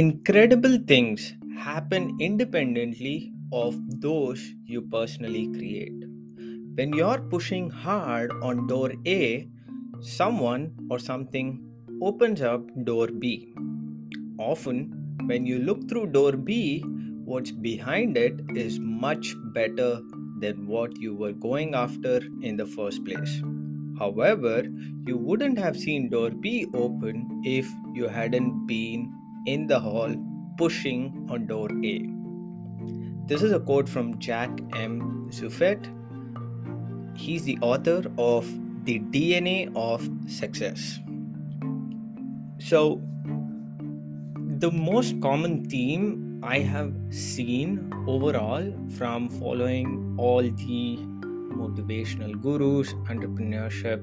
Incredible things happen independently of those you personally create. When you're pushing hard on door A, someone or something opens up door B. Often, when you look through door B, what's behind it is much better than what you were going after in the first place. However, you wouldn't have seen door B open if you hadn't been in the hall pushing on door A. This is a quote from Jack M. Zufelt. He's the author of The DNA of Success. So, the most common theme I have seen overall from following all the motivational gurus, entrepreneurship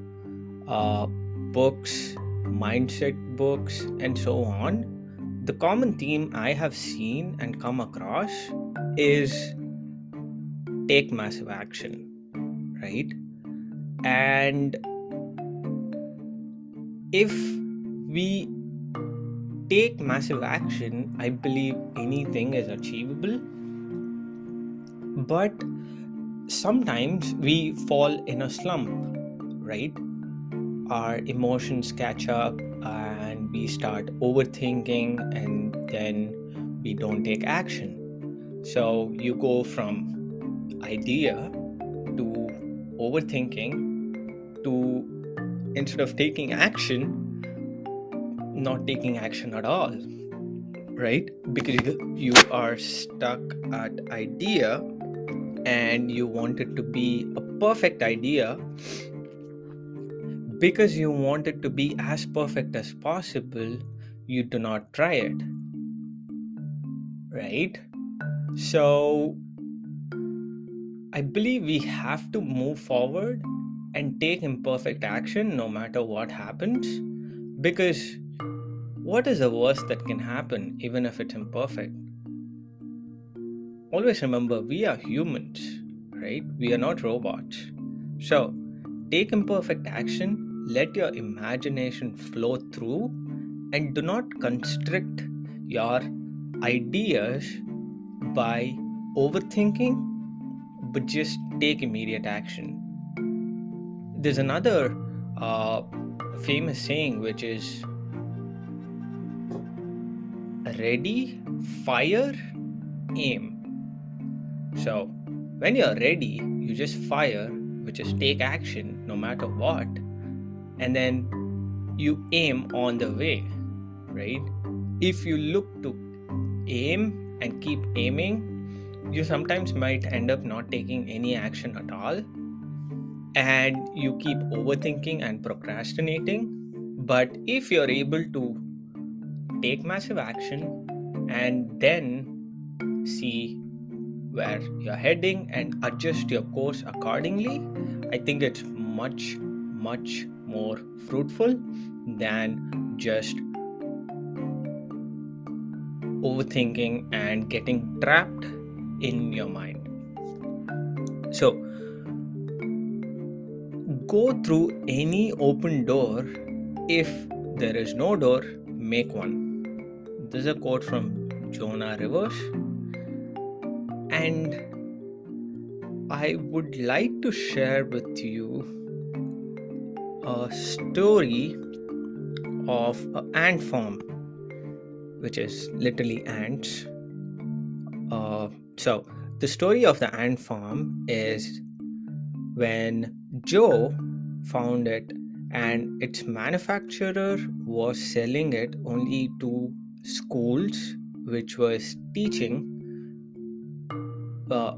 uh, books, mindset books, and so on, the common theme I have seen and come across is take massive action, right? And if we take massive action, I believe anything is achievable. But sometimes we fall in a slump, right? Our emotions catch up and we start overthinking, and then we don't take action. So you go from idea to overthinking to instead of taking action, not taking action at all right because you are stuck at idea and you want it to be a perfect idea because you want it to be as perfect as possible you do not try it right so i believe we have to move forward and take imperfect action no matter what happens because what is the worst that can happen, even if it's imperfect? Always remember, we are humans, right? We are not robots. So, take imperfect action, let your imagination flow through, and do not constrict your ideas by overthinking, but just take immediate action. There's another uh, famous saying which is ready, fire, aim. So, when you're ready, you just fire, which is take action no matter what, and then you aim on the way, right? If you look to aim and keep aiming, you sometimes might end up not taking any action at all, and you keep overthinking and procrastinating. But if you're able to take massive action and then see where you're heading and adjust your course accordingly, I think it's much, much more fruitful than just overthinking and getting trapped in your mind. So, go through any open door. If there is no door, make one this is a quote from Jonah Rivers. And I would like to share with you a story of an ant farm, which is literally ants. Uh, so, the story of the ant farm is when Joe found it and its manufacturer was selling it only to schools which was teaching uh,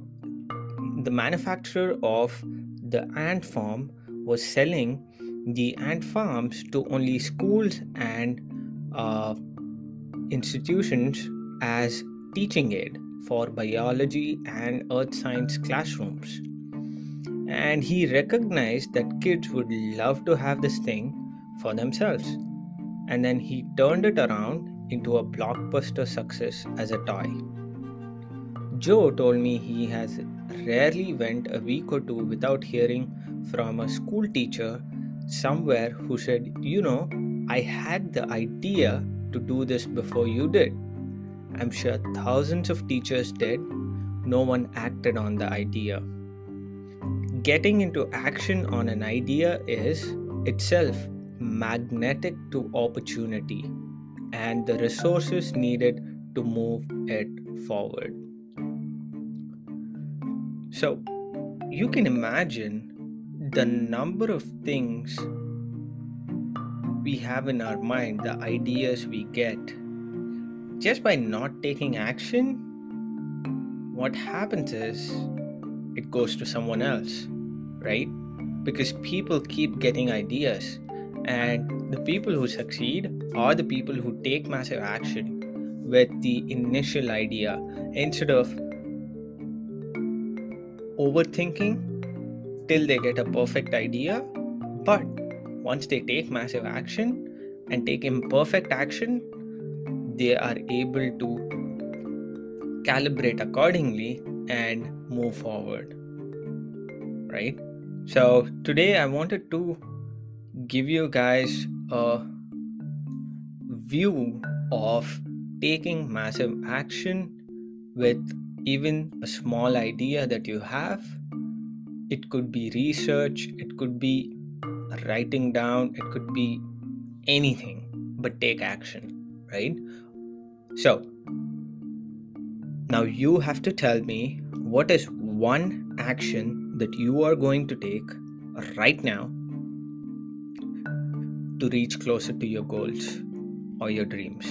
the manufacturer of the ant farm was selling the ant farms to only schools and uh, institutions as teaching aid for biology and earth science classrooms and he recognized that kids would love to have this thing for themselves and then he turned it around into a blockbuster success as a toy. Joe told me he has rarely went a week or two without hearing from a school teacher somewhere who said, "You know, I had the idea to do this before you did." I'm sure thousands of teachers did, no one acted on the idea. Getting into action on an idea is itself magnetic to opportunity and the resources needed to move it forward. So, you can imagine the number of things we have in our mind, the ideas we get, just by not taking action, what happens is it goes to someone else, right? Because people keep getting ideas, and the people who succeed are the people who take massive action with the initial idea instead of overthinking till they get a perfect idea. But once they take massive action and take imperfect action, they are able to calibrate accordingly and move forward. Right? So, today I wanted to give you guys a view of taking massive action with even a small idea that you have. It could be research, it could be writing down, it could be anything, but take action, right? So, now you have to tell me what is one action that you are going to take right now to reach closer to your goals or your dreams.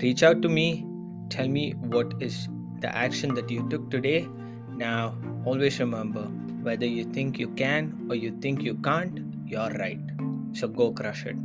Reach out to me, tell me what is the action that you took today. Now, always remember whether you think you can or you think you can't, you're right. So go crush it.